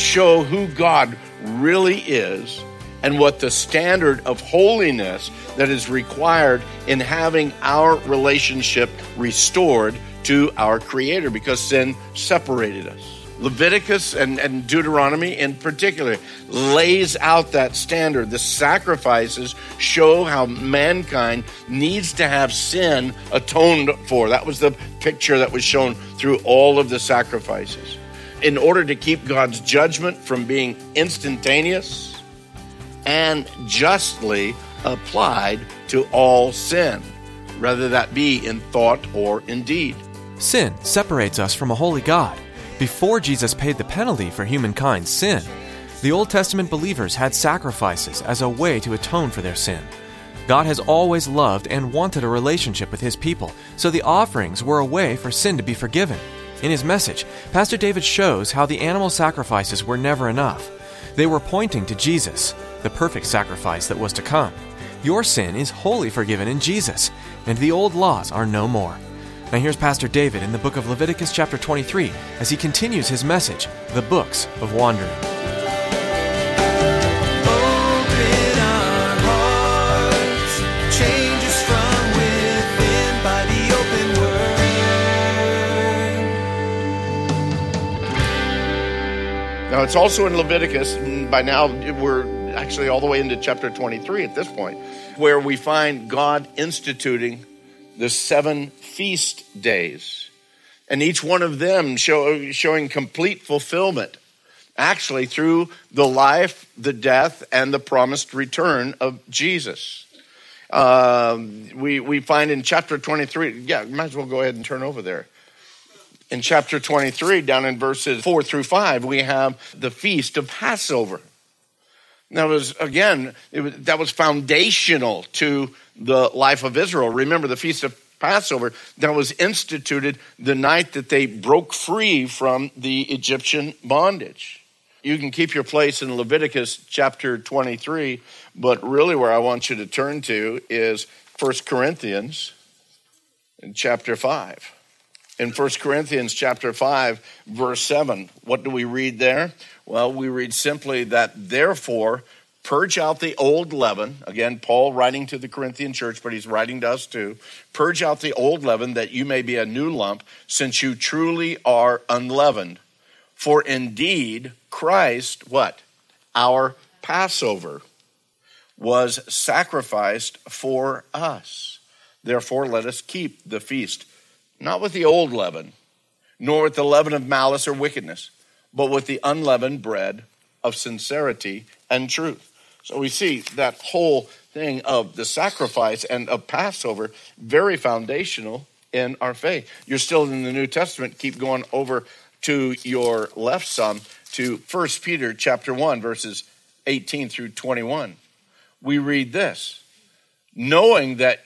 show who God really is and what the standard of holiness that is required in having our relationship restored to our Creator because sin separated us. Leviticus and, and Deuteronomy in particular lays out that standard. The sacrifices show how mankind needs to have sin atoned for. That was the picture that was shown through all of the sacrifices in order to keep God's judgment from being instantaneous and justly applied to all sin, whether that be in thought or in deed. Sin separates us from a holy God. Before Jesus paid the penalty for humankind's sin, the Old Testament believers had sacrifices as a way to atone for their sin. God has always loved and wanted a relationship with his people, so the offerings were a way for sin to be forgiven. In his message, Pastor David shows how the animal sacrifices were never enough. They were pointing to Jesus, the perfect sacrifice that was to come. Your sin is wholly forgiven in Jesus, and the old laws are no more. Now here's Pastor David in the book of Leviticus chapter 23 as he continues his message, The Books of Wandering. Now, it's also in Leviticus, by now we're actually all the way into chapter 23 at this point, where we find God instituting the seven feast days. And each one of them show, showing complete fulfillment, actually, through the life, the death, and the promised return of Jesus. Um, we, we find in chapter 23, yeah, might as well go ahead and turn over there in chapter 23, down in verses 4 through 5, we have the feast of Passover. That was, again, was, that was foundational to the life of Israel. Remember, the feast of Passover that was instituted the night that they broke free from the Egyptian bondage. You can keep your place in Leviticus chapter 23, but really where I want you to turn to is 1 Corinthians in chapter 5 in 1 Corinthians chapter 5 verse 7 what do we read there? Well we read simply that therefore purge out the old leaven. Again Paul writing to the Corinthian church but he's writing to us too. Purge out the old leaven that you may be a new lump since you truly are unleavened. For indeed Christ what? Our passover was sacrificed for us. Therefore let us keep the feast not with the old leaven, nor with the leaven of malice or wickedness, but with the unleavened bread of sincerity and truth. So we see that whole thing of the sacrifice and of Passover very foundational in our faith. You're still in the New Testament. Keep going over to your left some to 1 Peter chapter 1 verses 18 through 21. We read this, knowing that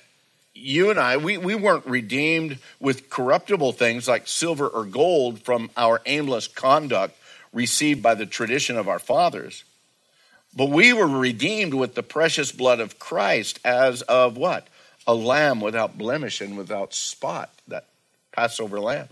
you and I, we, we weren't redeemed with corruptible things like silver or gold from our aimless conduct received by the tradition of our fathers. But we were redeemed with the precious blood of Christ as of what? A lamb without blemish and without spot, that Passover lamb.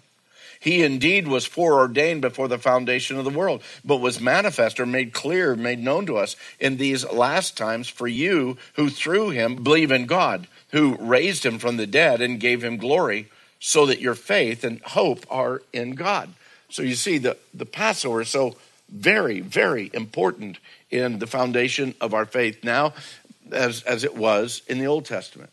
He indeed was foreordained before the foundation of the world, but was manifest or made clear, made known to us in these last times for you who through him believe in God who raised him from the dead and gave him glory, so that your faith and hope are in God. So you see, the, the Passover is so very, very important in the foundation of our faith now, as, as it was in the Old Testament.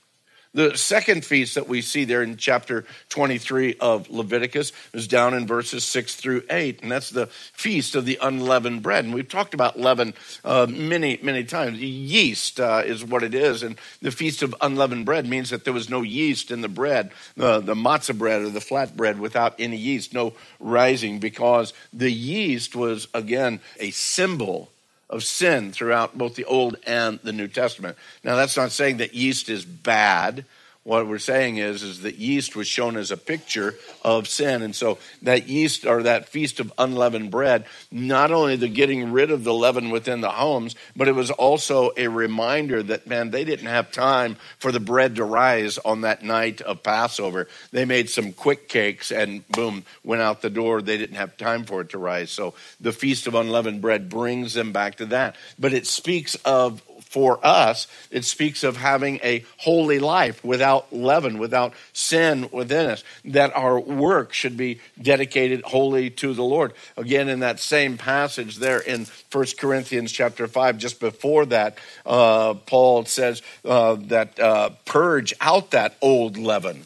The second feast that we see there in chapter 23 of Leviticus is down in verses 6 through 8, and that's the feast of the unleavened bread. And we've talked about leaven uh, many, many times. Yeast uh, is what it is, and the feast of unleavened bread means that there was no yeast in the bread, uh, the matzah bread or the flat bread without any yeast, no rising, because the yeast was, again, a symbol of sin throughout both the Old and the New Testament. Now, that's not saying that yeast is bad. What we're saying is, is that yeast was shown as a picture of sin. And so that yeast or that feast of unleavened bread, not only the getting rid of the leaven within the homes, but it was also a reminder that, man, they didn't have time for the bread to rise on that night of Passover. They made some quick cakes and boom, went out the door. They didn't have time for it to rise. So the feast of unleavened bread brings them back to that. But it speaks of for us, it speaks of having a holy life without leaven, without sin within us, that our work should be dedicated wholly to the Lord. Again, in that same passage there in 1 Corinthians chapter 5, just before that, uh, Paul says uh, that uh, purge out that old leaven.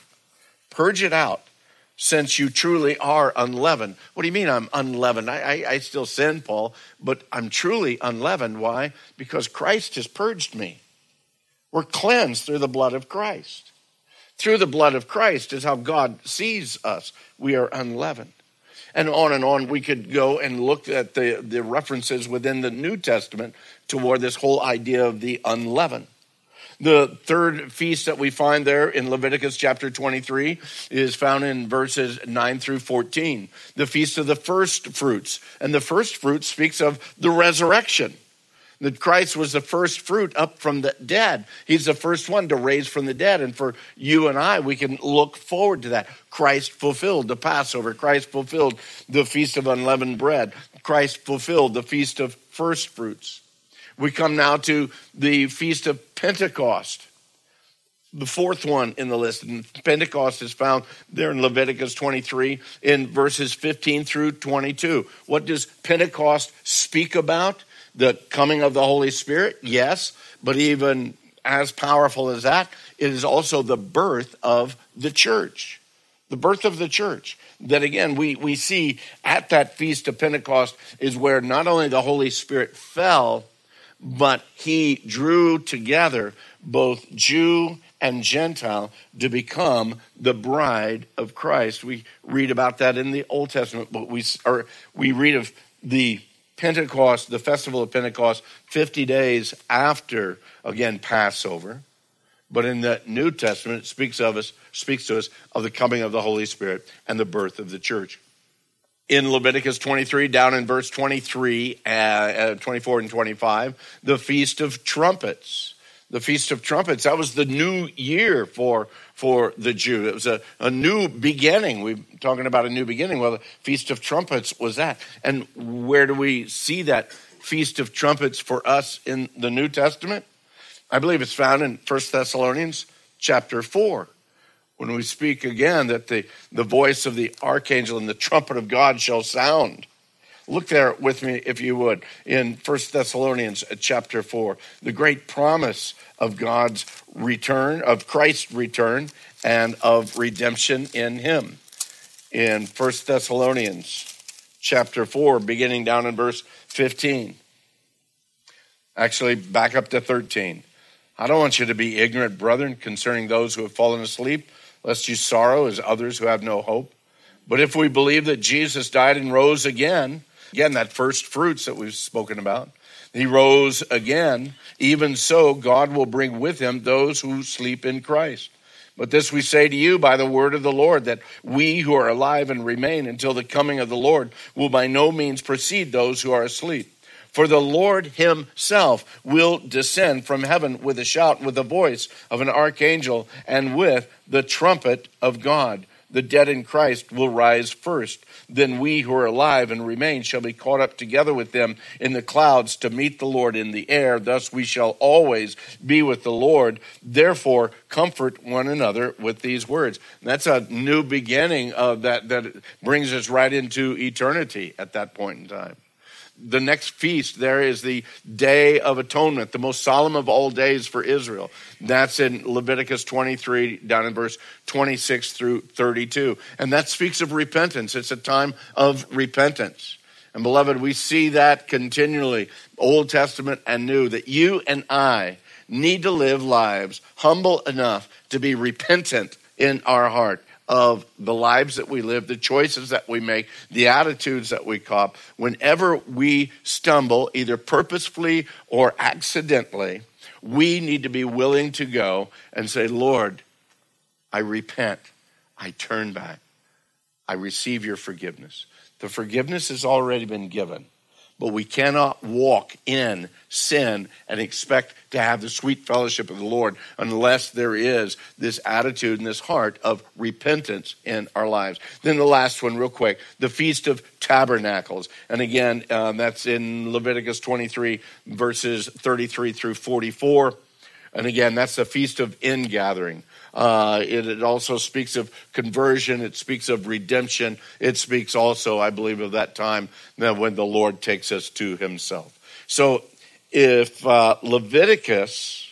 Purge it out since you truly are unleavened. What do you mean I'm unleavened? I, I, I, still sin, Paul, but I'm truly unleavened. Why? Because Christ has purged me. We're cleansed through the blood of Christ. Through the blood of Christ is how God sees us. We are unleavened. And on and on, we could go and look at the, the references within the New Testament toward this whole idea of the unleavened. The third feast that we find there in Leviticus chapter 23 is found in verses 9 through 14, the feast of the first fruits. And the first fruit speaks of the resurrection. That Christ was the first fruit up from the dead. He's the first one to raise from the dead. And for you and I, we can look forward to that. Christ fulfilled the Passover. Christ fulfilled the Feast of Unleavened Bread. Christ fulfilled the Feast of First Fruits. We come now to the Feast of Pentecost, the fourth one in the list. And Pentecost is found there in Leviticus 23 in verses 15 through 22. What does Pentecost speak about? The coming of the Holy Spirit? Yes, but even as powerful as that, it is also the birth of the church. The birth of the church. That again, we, we see at that feast of Pentecost is where not only the Holy Spirit fell, but he drew together both Jew and Gentile to become the bride of Christ. We read about that in the Old Testament, but we or we read of the Pentecost, the festival of Pentecost, 50 days after again Passover. But in the New Testament, it speaks of us, speaks to us of the coming of the Holy Spirit and the birth of the church in Leviticus 23, down in verse 23, uh, uh, 24, and 25, the Feast of Trumpets. The Feast of Trumpets, that was the new year for, for the Jew. It was a, a new beginning. We're talking about a new beginning. Well, the Feast of Trumpets was that. And where do we see that Feast of Trumpets for us in the New Testament? I believe it's found in 1 Thessalonians chapter 4 when we speak again that the, the voice of the archangel and the trumpet of God shall sound. Look there with me, if you would, in 1 Thessalonians uh, chapter 4, the great promise of God's return, of Christ's return, and of redemption in Him. In 1 Thessalonians chapter 4, beginning down in verse 15. Actually, back up to 13. I don't want you to be ignorant, brethren, concerning those who have fallen asleep lest you sorrow as others who have no hope. But if we believe that Jesus died and rose again, again, that first fruits that we've spoken about, he rose again, even so, God will bring with him those who sleep in Christ. But this we say to you by the word of the Lord, that we who are alive and remain until the coming of the Lord will by no means precede those who are asleep. For the Lord himself will descend from heaven with a shout, with the voice of an archangel, and with the trumpet of God. The dead in Christ will rise first. Then we who are alive and remain shall be caught up together with them in the clouds to meet the Lord in the air. Thus we shall always be with the Lord. Therefore, comfort one another with these words. And that's a new beginning of that, that brings us right into eternity at that point in time. The next feast there is the Day of Atonement, the most solemn of all days for Israel. That's in Leviticus 23, down in verse 26 through 32. And that speaks of repentance. It's a time of repentance. And beloved, we see that continually, Old Testament and New, that you and I need to live lives humble enough to be repentant in our heart of the lives that we live, the choices that we make, the attitudes that we cop. Whenever we stumble, either purposefully or accidentally, we need to be willing to go and say, Lord, I repent. I turn back. I receive your forgiveness. The forgiveness has already been given. But we cannot walk in sin and expect to have the sweet fellowship of the Lord unless there is this attitude and this heart of repentance in our lives. Then the last one, real quick the Feast of Tabernacles. And again, um, that's in Leviticus 23, verses 33 through 44. And again, that's the Feast of Ingathering. Uh, it, it, also speaks of conversion. It speaks of redemption. It speaks also, I believe, of that time that when the Lord takes us to Himself. So, if uh, Leviticus,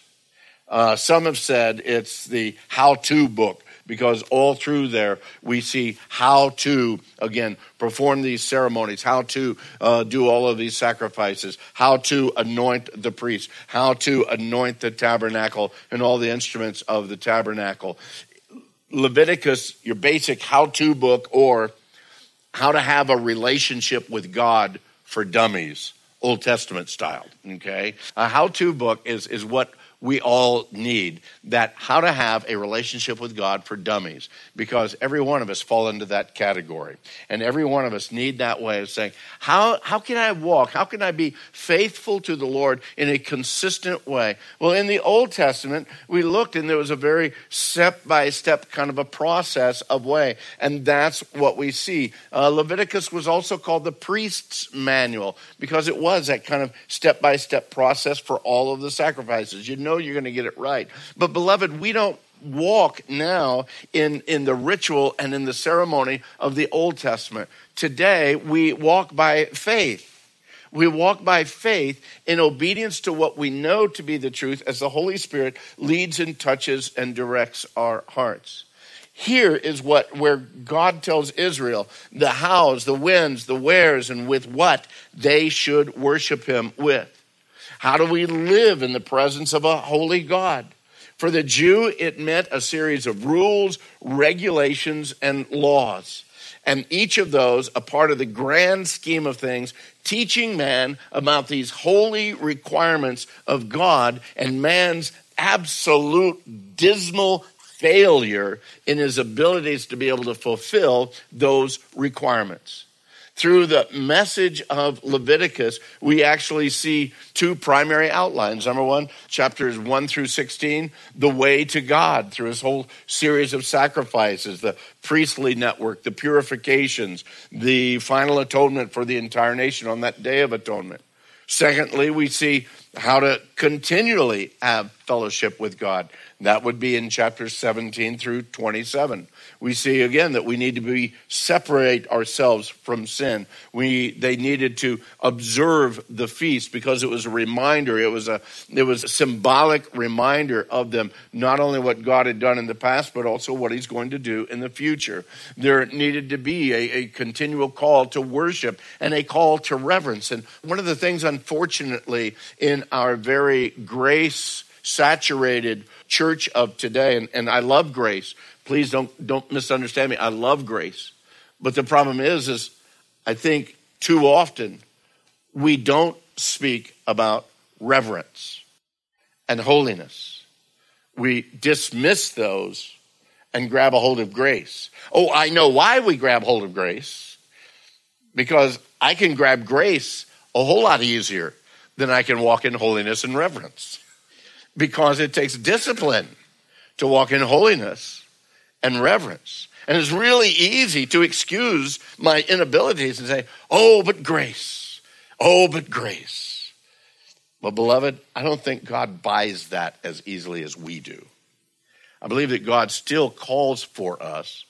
uh, some have said it's the how-to book because all through there we see how to, again, perform these ceremonies, how to uh, do all of these sacrifices, how to anoint the priest, how to anoint the tabernacle and all the instruments of the tabernacle. Leviticus, your basic how to book, or how to have a relationship with God for dummies. Old Testament style. Okay, a how-to book is is what we all need that how to have a relationship with God for dummies because every one of us fall into that category. And every one of us need that way of saying how how can I walk? How can I be faithful to the Lord in a consistent way? Well in the Old Testament we looked and there was a very step by step kind of a process of way. And that's what we see. Uh, Leviticus was also called the priest's manual because it was that kind of step by step process for all of the sacrifices. You know know you're going to get it right. But, beloved, we don't walk now in, in the ritual and in the ceremony of the Old Testament. Today, we walk by faith. We walk by faith in obedience to what we know to be the truth as the Holy Spirit leads and touches and directs our hearts. Here is what where God tells Israel the hows, the whens, the wheres, and with what they should worship him with. How do we live in the presence of a holy God? For the Jew, it meant a series of rules, regulations, and laws. And each of those a part of the grand scheme of things, teaching man about these holy requirements of God and man's absolute dismal failure in his abilities to be able to fulfill those requirements through the message of Leviticus, we actually see two primary outlines. Number one, chapters 1 through 16, the way to God through his whole series of sacrifices, the priestly network, the purifications, the final atonement for the entire nation on that day of atonement. Secondly, we see how to continually have fellowship with God. That would be in chapters 17 through 27 we see again that we need to be separate ourselves from sin. We they needed to observe the feast because it was a reminder. It was a it was a symbolic reminder of them not only what God had done in the past, but also what He's going to do in the future. There needed to be a, a continual call to worship and a call to reverence. And one of the things, unfortunately, in our very grace saturated church of today, and, and I love grace Please don't, don't misunderstand me. I love grace. But the problem is, is I think too often we don't speak about reverence and holiness. We dismiss those and grab a hold of grace. Oh, I know why we grab hold of grace. Because I can grab grace a whole lot easier than I can walk in holiness and reverence. Because it takes discipline to walk in holiness and reverence. And it's really easy to excuse my inabilities and say, oh, but grace. Oh, but grace. Well, beloved, I don't think God buys that as easily as we do. I believe that God still calls for us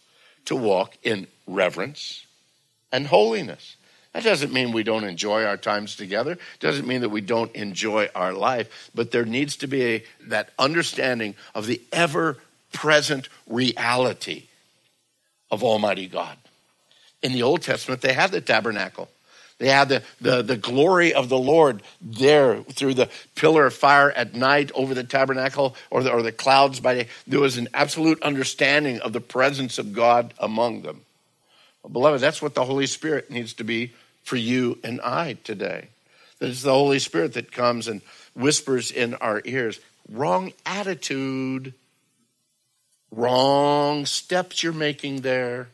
to walk in reverence and holiness. That doesn't mean we don't enjoy our times together. It doesn't mean that we don't enjoy our life. But there needs to be a, that understanding of the ever present reality of Almighty God. In the Old Testament, they had the tabernacle. They had the, the, the glory of the Lord there through the pillar of fire at night over the tabernacle or the, or the clouds by day. There was an absolute understanding of the presence of God among them. Well, beloved, that's what the Holy Spirit needs to be for you and I today. That it's the Holy Spirit that comes and whispers in our ears wrong attitude, wrong steps you're making there.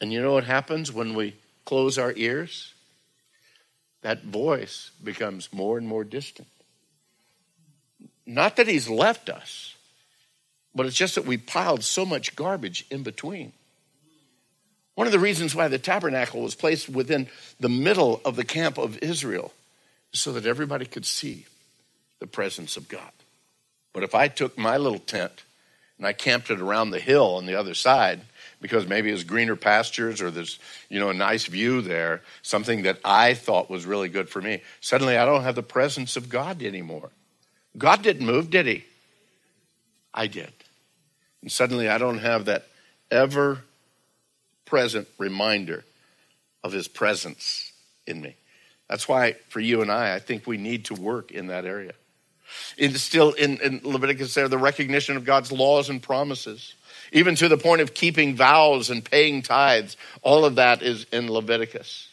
And you know what happens when we close our ears? That voice becomes more and more distant. Not that he's left us, but it's just that we piled so much garbage in between. One of the reasons why the tabernacle was placed within the middle of the camp of Israel is so that everybody could see the presence of God. But if I took my little tent and I camped it around the hill on the other side, because maybe it's greener pastures or there's you know a nice view there something that i thought was really good for me suddenly i don't have the presence of god anymore. God didn't move did he? I did. And suddenly i don't have that ever present reminder of his presence in me that's why for you and i i think we need to work in that area it's still in, in leviticus there the recognition of god's laws and promises even to the point of keeping vows and paying tithes. All of that is in Leviticus.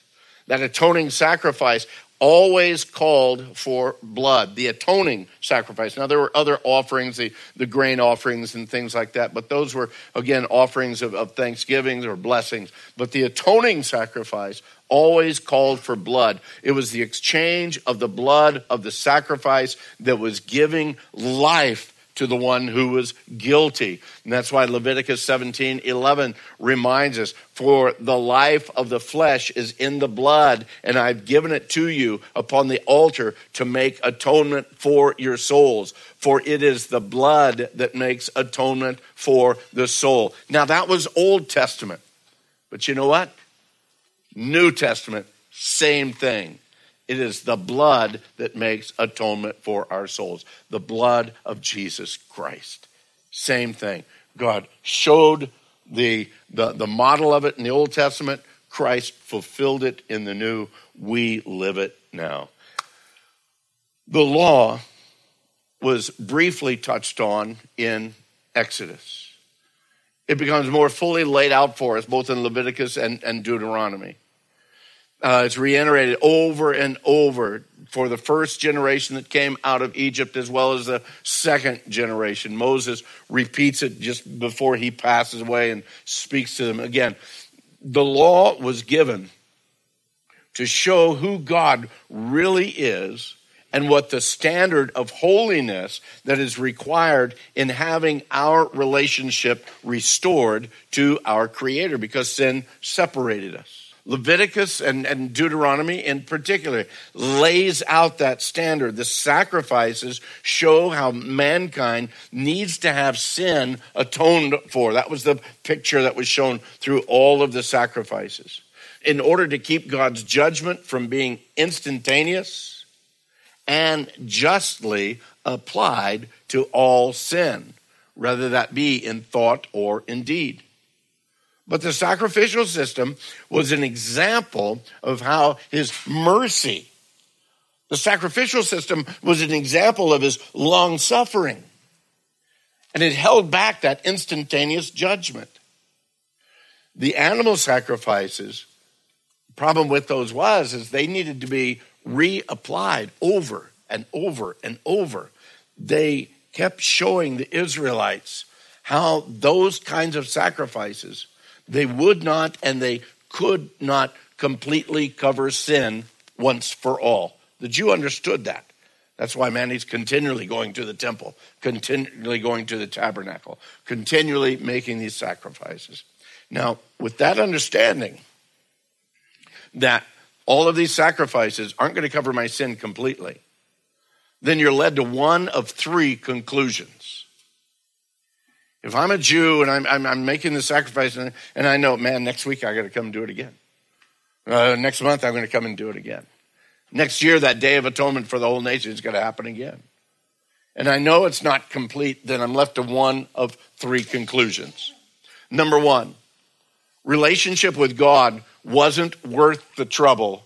That atoning sacrifice always called for blood, the atoning sacrifice. Now, there were other offerings, the, the grain offerings and things like that, but those were, again, offerings of, of thanksgivings or blessings. But the atoning sacrifice always called for blood. It was the exchange of the blood of the sacrifice that was giving life to the one who was guilty. And that's why Leviticus 17 11 reminds us For the life of the flesh is in the blood, and I've given it to you upon the altar to make atonement for your souls. For it is the blood that makes atonement for the soul. Now, that was Old Testament. But you know what? New Testament, same thing. It is the blood that makes atonement for our souls, the blood of Jesus Christ. Same thing. God showed the, the, the model of it in the Old Testament. Christ fulfilled it in the New. We live it now. The law was briefly touched on in Exodus. It becomes more fully laid out for us both in Leviticus and, and Deuteronomy. Uh, it's reiterated over and over for the first generation that came out of Egypt as well as the second generation. Moses repeats it just before he passes away and speaks to them again. The law was given to show who God really is and what the standard of holiness that is required in having our relationship restored to our Creator because sin separated us. Leviticus and, and Deuteronomy in particular lays out that standard. The sacrifices show how mankind needs to have sin atoned for. That was the picture that was shown through all of the sacrifices. In order to keep God's judgment from being instantaneous and justly applied to all sin, whether that be in thought or in deed. But the sacrificial system was an example of how his mercy, the sacrificial system was an example of his long suffering. And it held back that instantaneous judgment. The animal sacrifices, the problem with those was is they needed to be reapplied over and over and over. They kept showing the Israelites how those kinds of sacrifices they would not and they could not completely cover sin once for all. The Jew understood that. That's why man, he's continually going to the temple, continually going to the tabernacle, continually making these sacrifices. Now, with that understanding that all of these sacrifices aren't going to cover my sin completely, then you're led to one of three conclusions. If I'm a Jew and I'm, I'm, I'm making the sacrifice and, and I know, man, next week I got to come do it again. Uh, next month, I'm going to come and do it again. Next year, that day of atonement for the whole nation is going to happen again. And I know it's not complete, then I'm left to one of three conclusions. Number one, relationship with God wasn't worth the trouble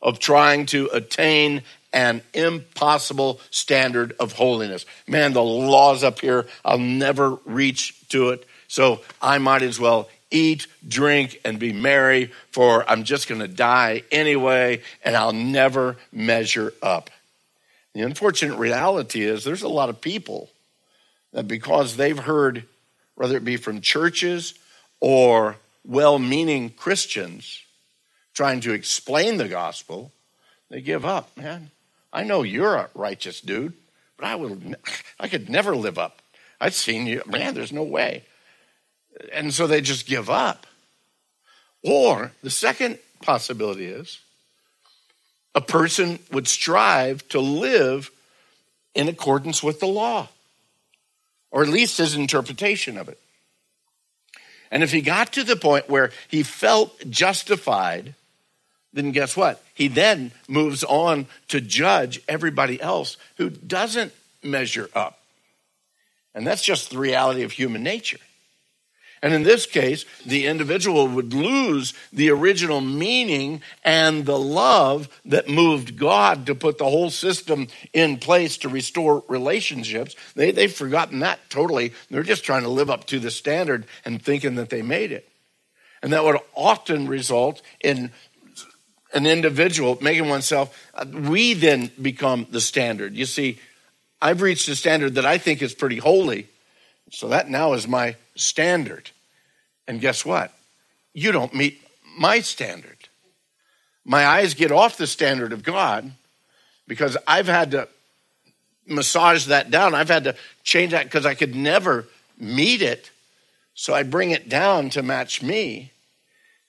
of trying to attain an impossible standard of holiness. Man, the law's up here. I'll never reach to it. So I might as well eat, drink, and be merry, for I'm just going to die anyway, and I'll never measure up. The unfortunate reality is there's a lot of people that because they've heard, whether it be from churches or well meaning Christians trying to explain the gospel, they give up. Man, I know you're a righteous dude, but I would I could never live up. I've seen you, man, there's no way. And so they just give up. Or the second possibility is a person would strive to live in accordance with the law, or at least his interpretation of it. And if he got to the point where he felt justified, then guess what? He then moves on to judge everybody else who doesn't measure up. And that's just the reality of human nature. And in this case, the individual would lose the original meaning and the love that moved God to put the whole system in place to restore relationships. They, they've forgotten that totally. They're just trying to live up to the standard and thinking that they made it. And that would often result in an individual making oneself, uh, we then become the standard. You see, I've reached a standard that I think is pretty holy. So that now is my standard. And guess what? You don't meet my standard. My eyes get off the standard of God because I've had to massage that down. I've had to change that because I could never meet it. So I bring it down to match me.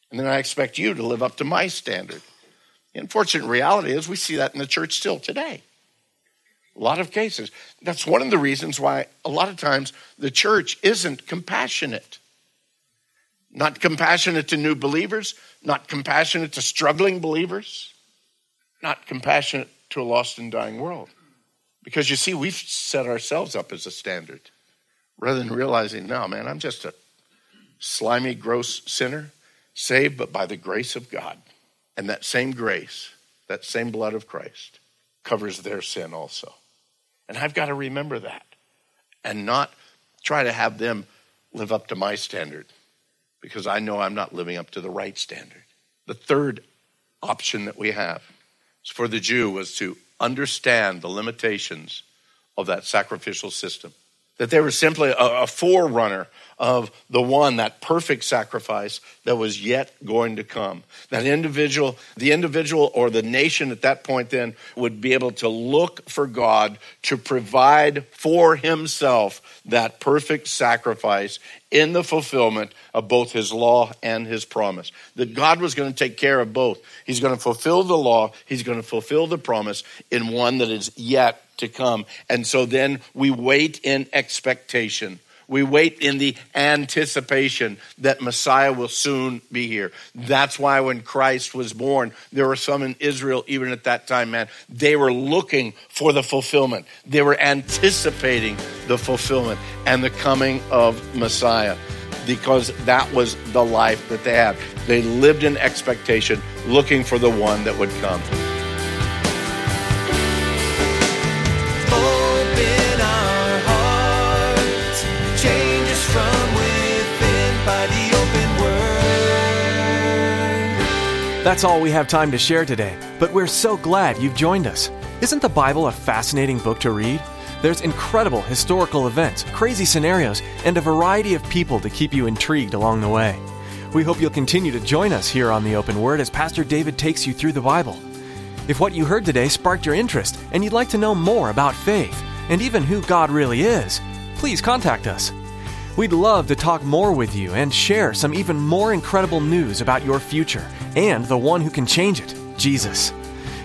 And then I expect you to live up to my standard. The unfortunate reality is we see that in the church still today. A lot of cases. That's one of the reasons why a lot of times the church isn't compassionate. Not compassionate to new believers, not compassionate to struggling believers, not compassionate to a lost and dying world. Because you see, we've set ourselves up as a standard rather than realizing, no, man, I'm just a slimy, gross sinner, saved but by the grace of God. And that same grace, that same blood of Christ, covers their sin also. And I've got to remember that and not try to have them live up to my standard because I know I'm not living up to the right standard. The third option that we have for the Jew was to understand the limitations of that sacrificial system, that they were simply a, a forerunner of the one, that perfect sacrifice that was yet going to come. That individual, the individual or the nation at that point then would be able to look for God to provide for himself that perfect sacrifice in the fulfillment of both his law and his promise. That God was going to take care of both. He's going to fulfill the law, he's going to fulfill the promise in one that is yet to come. And so then we wait in expectation we wait in the anticipation that Messiah will soon be here. That's why when Christ was born, there were some in Israel, even at that time, man, they were looking for the fulfillment. They were anticipating the fulfillment and the coming of Messiah because that was the life that they had. They lived in expectation, looking for the one that would come. That's all we have time to share today, but we're so glad you've joined us. Isn't the Bible a fascinating book to read? There's incredible historical events, crazy scenarios, and a variety of people to keep you intrigued along the way. We hope you'll continue to join us here on the Open Word as Pastor David takes you through the Bible. If what you heard today sparked your interest and you'd like to know more about faith and even who God really is, please contact us. We'd love to talk more with you and share some even more incredible news about your future and the one who can change it, Jesus.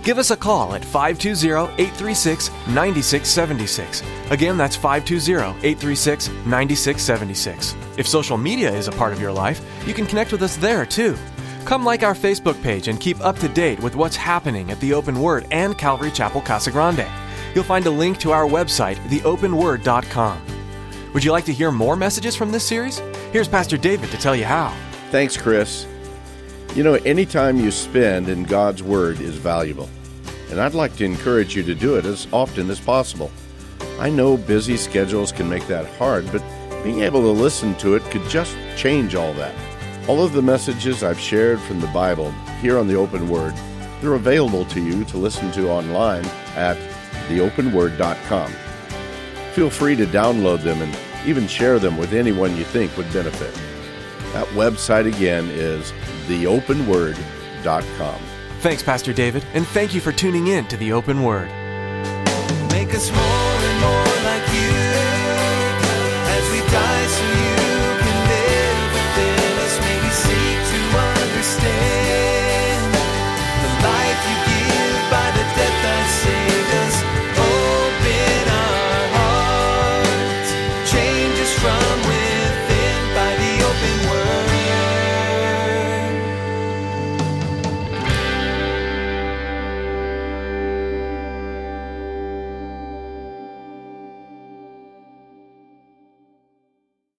Give us a call at 520 836 9676. Again, that's 520 836 9676. If social media is a part of your life, you can connect with us there too. Come like our Facebook page and keep up to date with what's happening at the Open Word and Calvary Chapel Casa Grande. You'll find a link to our website, theopenword.com. Would you like to hear more messages from this series? Here's Pastor David to tell you how. Thanks, Chris. You know, any time you spend in God's Word is valuable, and I'd like to encourage you to do it as often as possible. I know busy schedules can make that hard, but being able to listen to it could just change all that. All of the messages I've shared from the Bible here on the Open Word, they're available to you to listen to online at theopenword.com. Feel free to download them and even share them with anyone you think would benefit. That website again is theopenword.com. Thanks, Pastor David, and thank you for tuning in to the Open Word.